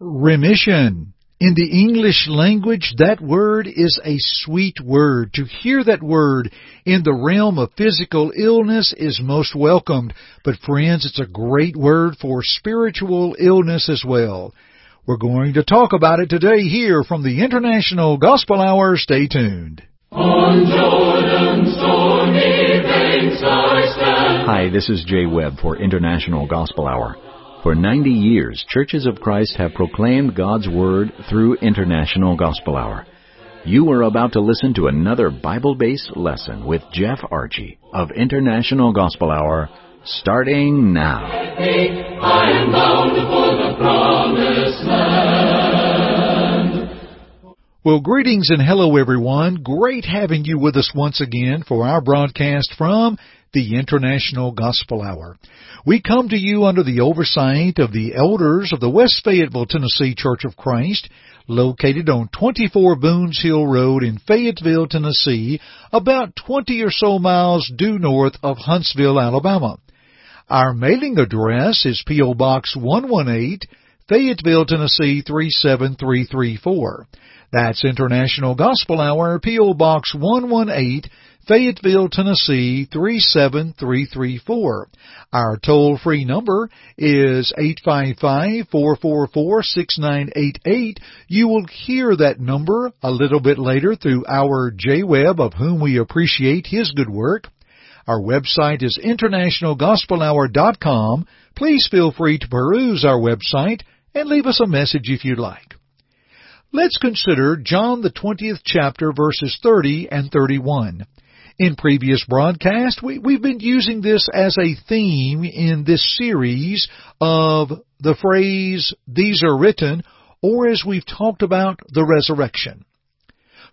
Remission. In the English language, that word is a sweet word. To hear that word in the realm of physical illness is most welcomed. But friends, it's a great word for spiritual illness as well. We're going to talk about it today here from the International Gospel Hour. Stay tuned. Hi, this is Jay Webb for International Gospel Hour. For 90 years, Churches of Christ have proclaimed God's Word through International Gospel Hour. You are about to listen to another Bible-based lesson with Jeff Archey of International Gospel Hour, starting now. Well, greetings and hello everyone. Great having you with us once again for our broadcast from the International Gospel Hour. We come to you under the oversight of the elders of the West Fayetteville, Tennessee Church of Christ, located on 24 Boones Hill Road in Fayetteville, Tennessee, about 20 or so miles due north of Huntsville, Alabama. Our mailing address is P.O. Box 118, Fayetteville, Tennessee 37334. That's International Gospel Hour, P.O. Box 118, Fayetteville, Tennessee 37334. Our toll-free number is 855-444-6988. You will hear that number a little bit later through our J Webb, of whom we appreciate his good work. Our website is internationalgospelhour.com. Please feel free to peruse our website and leave us a message if you'd like. Let's consider John the 20th chapter verses 30 and 31. In previous broadcasts, we, we've been using this as a theme in this series of the phrase, these are written, or as we've talked about, the resurrection.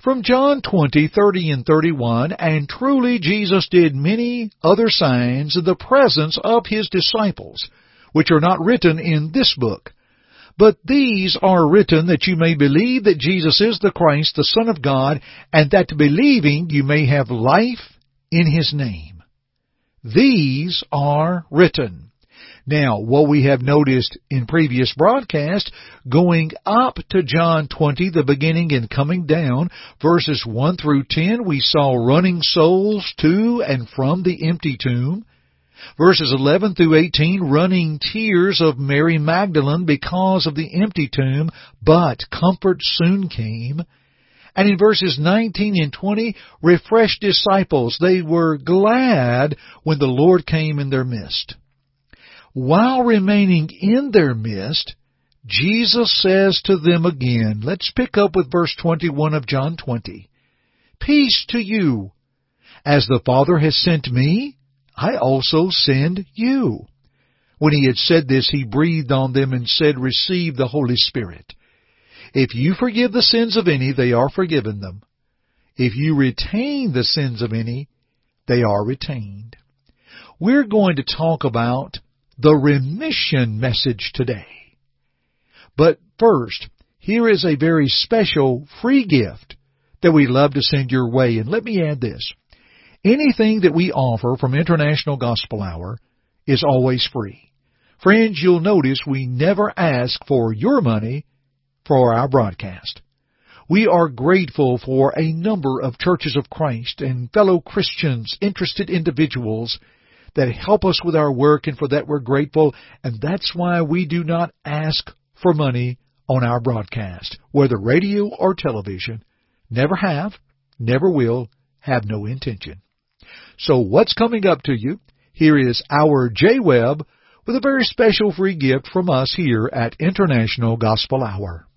From John 20, 30 and 31, and truly Jesus did many other signs in the presence of his disciples, which are not written in this book. But these are written that you may believe that Jesus is the Christ, the Son of God, and that believing you may have life in His name. These are written. Now, what we have noticed in previous broadcasts, going up to John 20, the beginning and coming down, verses 1 through 10, we saw running souls to and from the empty tomb. Verses 11 through 18, running tears of Mary Magdalene because of the empty tomb, but comfort soon came. And in verses 19 and 20, refreshed disciples. They were glad when the Lord came in their midst. While remaining in their midst, Jesus says to them again, let's pick up with verse 21 of John 20. Peace to you. As the Father has sent me, I also send you. When he had said this, he breathed on them and said, Receive the Holy Spirit. If you forgive the sins of any, they are forgiven them. If you retain the sins of any, they are retained. We're going to talk about the remission message today. But first, here is a very special free gift that we love to send your way. And let me add this. Anything that we offer from International Gospel Hour is always free. Friends, you'll notice we never ask for your money for our broadcast. We are grateful for a number of churches of Christ and fellow Christians, interested individuals that help us with our work and for that we're grateful and that's why we do not ask for money on our broadcast, whether radio or television. Never have, never will, have no intention. So what's coming up to you? Here is our J Webb with a very special free gift from us here at International Gospel Hour.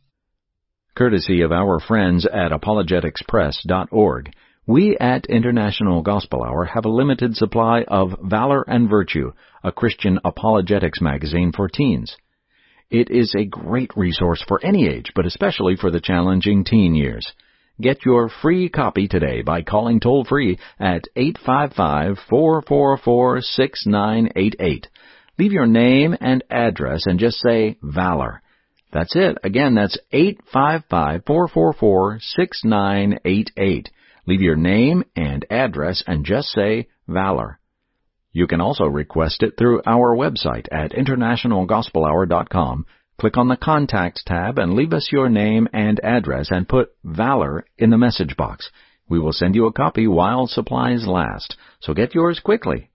Courtesy of our friends at apologeticspress.org, we at International Gospel Hour have a limited supply of Valor and Virtue, a Christian apologetics magazine for teens. It is a great resource for any age, but especially for the challenging teen years. Get your free copy today by calling toll free at 855-444-6988. Leave your name and address and just say Valor. That's it. Again, that's 855-444-6988. Leave your name and address and just say Valor. You can also request it through our website at internationalgospelhour.com Click on the Contacts tab and leave us your name and address and put Valor in the message box. We will send you a copy while supplies last, so get yours quickly.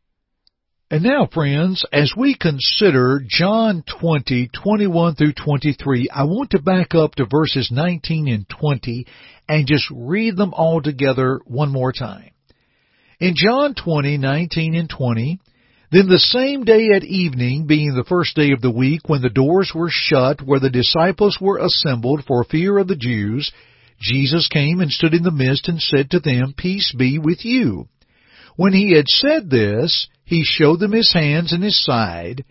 And now, friends, as we consider John 20, 21 through 23, I want to back up to verses 19 and 20 and just read them all together one more time. In John 20, 19 and 20, then the same day at evening, being the first day of the week, when the doors were shut where the disciples were assembled for fear of the Jews, Jesus came and stood in the midst and said to them, Peace be with you. When he had said this, he showed them his hands and his side.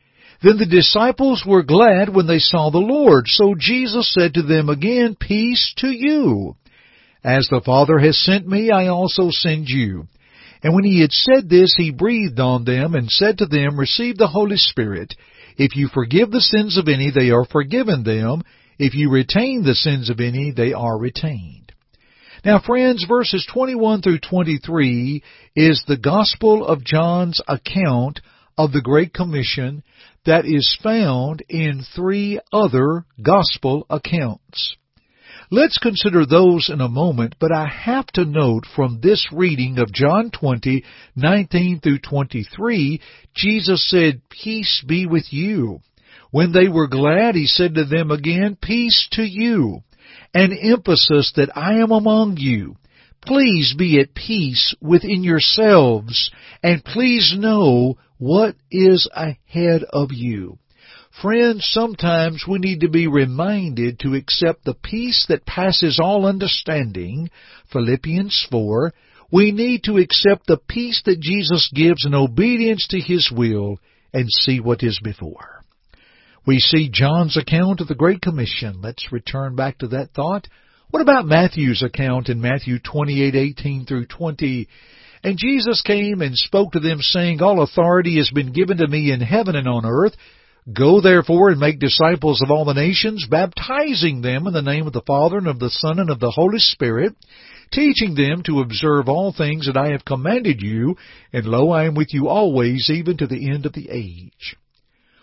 Then the disciples were glad when they saw the Lord. So Jesus said to them again, Peace to you. As the Father has sent me, I also send you. And when he had said this, he breathed on them and said to them, Receive the Holy Spirit. If you forgive the sins of any, they are forgiven them. If you retain the sins of any, they are retained. Now friends, verses 21 through 23 is the Gospel of John's account of the Great Commission that is found in three other Gospel accounts. Let's consider those in a moment, but I have to note from this reading of John 20, 19 through 23, Jesus said, Peace be with you. When they were glad, he said to them again, Peace to you. An emphasis that I am among you. Please be at peace within yourselves, and please know what is ahead of you. Friends, sometimes we need to be reminded to accept the peace that passes all understanding, Philippians 4. We need to accept the peace that Jesus gives in obedience to His will and see what is before. We see John's account of the Great Commission. Let's return back to that thought. What about Matthew's account in Matthew 28:18 through 20? And Jesus came and spoke to them saying, All authority has been given to me in heaven and on earth. Go therefore and make disciples of all the nations, baptizing them in the name of the Father and of the Son and of the Holy Spirit, teaching them to observe all things that I have commanded you, and lo, I am with you always, even to the end of the age.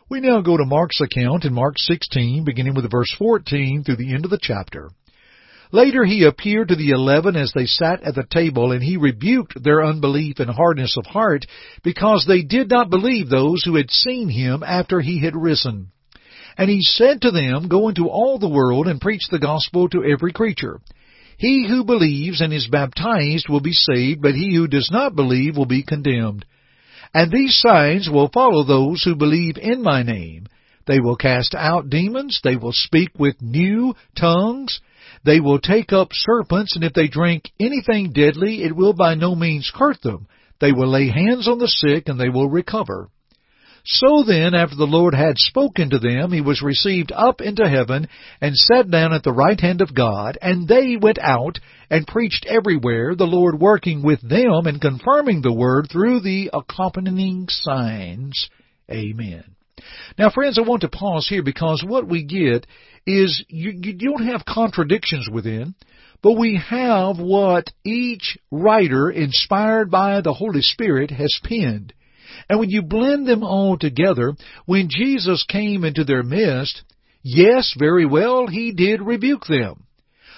We now go to Mark's account in Mark 16, beginning with verse 14 through the end of the chapter. Later he appeared to the eleven as they sat at the table, and he rebuked their unbelief and hardness of heart, because they did not believe those who had seen him after he had risen. And he said to them, Go into all the world and preach the gospel to every creature. He who believes and is baptized will be saved, but he who does not believe will be condemned. And these signs will follow those who believe in my name. They will cast out demons, they will speak with new tongues, they will take up serpents, and if they drink anything deadly, it will by no means hurt them. They will lay hands on the sick, and they will recover. So then, after the Lord had spoken to them, he was received up into heaven, and sat down at the right hand of God, and they went out, and preached everywhere, the Lord working with them, and confirming the word through the accompanying signs. Amen. Now, friends, I want to pause here because what we get is you, you don't have contradictions within, but we have what each writer, inspired by the Holy Spirit, has penned. And when you blend them all together, when Jesus came into their midst, yes, very well, he did rebuke them.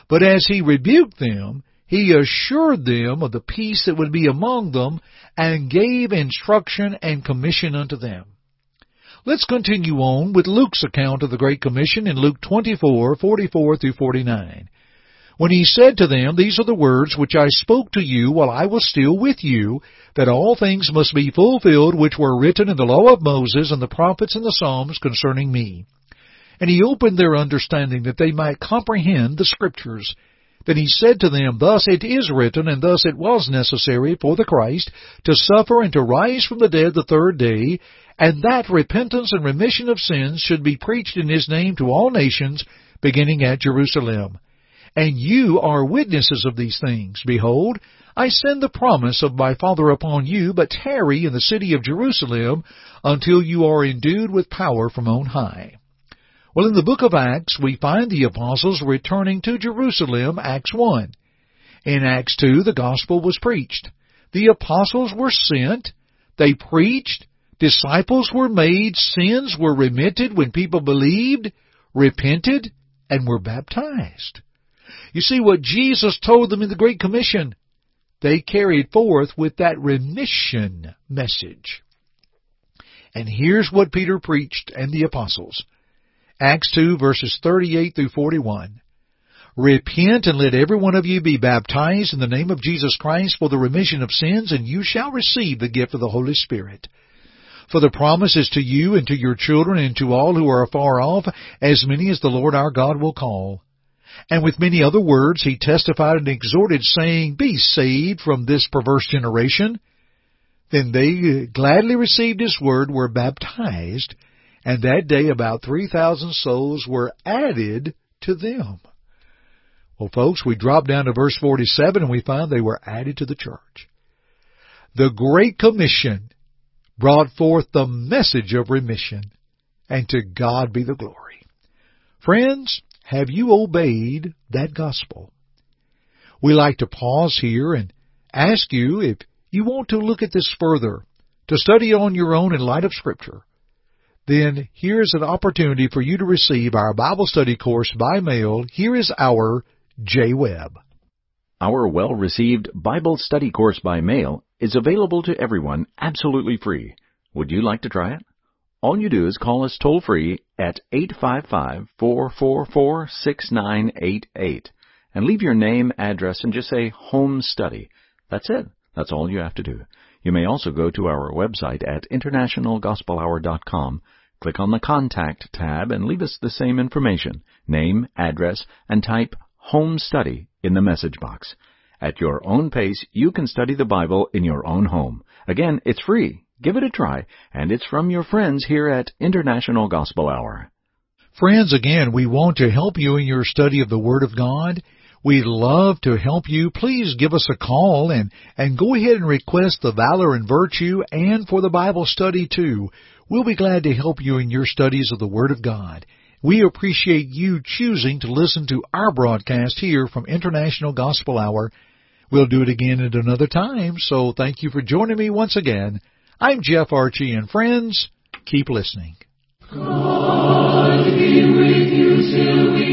But as he rebuked them, he assured them of the peace that would be among them and gave instruction and commission unto them. Let's continue on with Luke's account of the Great Commission in Luke 24, 44 through 49. When he said to them, These are the words which I spoke to you while I was still with you, that all things must be fulfilled which were written in the law of Moses and the prophets and the Psalms concerning me. And he opened their understanding that they might comprehend the Scriptures. Then he said to them, Thus it is written, and thus it was necessary for the Christ to suffer and to rise from the dead the third day, and that repentance and remission of sins should be preached in his name to all nations, beginning at Jerusalem. And you are witnesses of these things. Behold, I send the promise of my Father upon you, but tarry in the city of Jerusalem until you are endued with power from on high. Well, in the book of Acts, we find the apostles returning to Jerusalem, Acts 1. In Acts 2, the gospel was preached. The apostles were sent, they preached, Disciples were made, sins were remitted when people believed, repented, and were baptized. You see what Jesus told them in the Great Commission, they carried forth with that remission message. And here's what Peter preached and the apostles. Acts 2 verses 38 through 41. Repent and let every one of you be baptized in the name of Jesus Christ for the remission of sins, and you shall receive the gift of the Holy Spirit. For the promise is to you and to your children and to all who are afar off, as many as the Lord our God will call. And with many other words he testified and exhorted, saying, Be saved from this perverse generation. Then they gladly received his word, were baptized, and that day about 3,000 souls were added to them. Well, folks, we drop down to verse 47 and we find they were added to the church. The Great Commission brought forth the message of remission, and to God be the glory. Friends, have you obeyed that gospel? We like to pause here and ask you if you want to look at this further, to study on your own in light of Scripture. Then here's an opportunity for you to receive our Bible study course by mail. Here is our J. Our well received Bible study course by mail is available to everyone absolutely free. Would you like to try it? All you do is call us toll free at 855 444 6988 and leave your name, address, and just say home study. That's it. That's all you have to do. You may also go to our website at internationalgospelhour.com, click on the Contact tab, and leave us the same information name, address, and type Home Study in the message box. At your own pace, you can study the Bible in your own home. Again, it's free. Give it a try, and it's from your friends here at International Gospel Hour. Friends, again, we want to help you in your study of the Word of God. We'd love to help you. Please give us a call and, and go ahead and request the Valor and Virtue and for the Bible study too. We'll be glad to help you in your studies of the Word of God. We appreciate you choosing to listen to our broadcast here from International Gospel Hour. We'll do it again at another time, so thank you for joining me once again. I'm Jeff Archey, and friends, keep listening.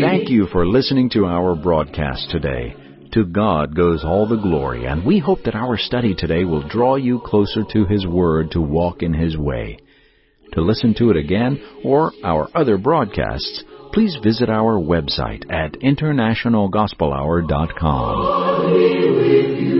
Thank you for listening to our broadcast today. To God goes all the glory, and we hope that our study today will draw you closer to His Word to walk in His way. To listen to it again or our other broadcasts, please visit our website at internationalgospelhour.com.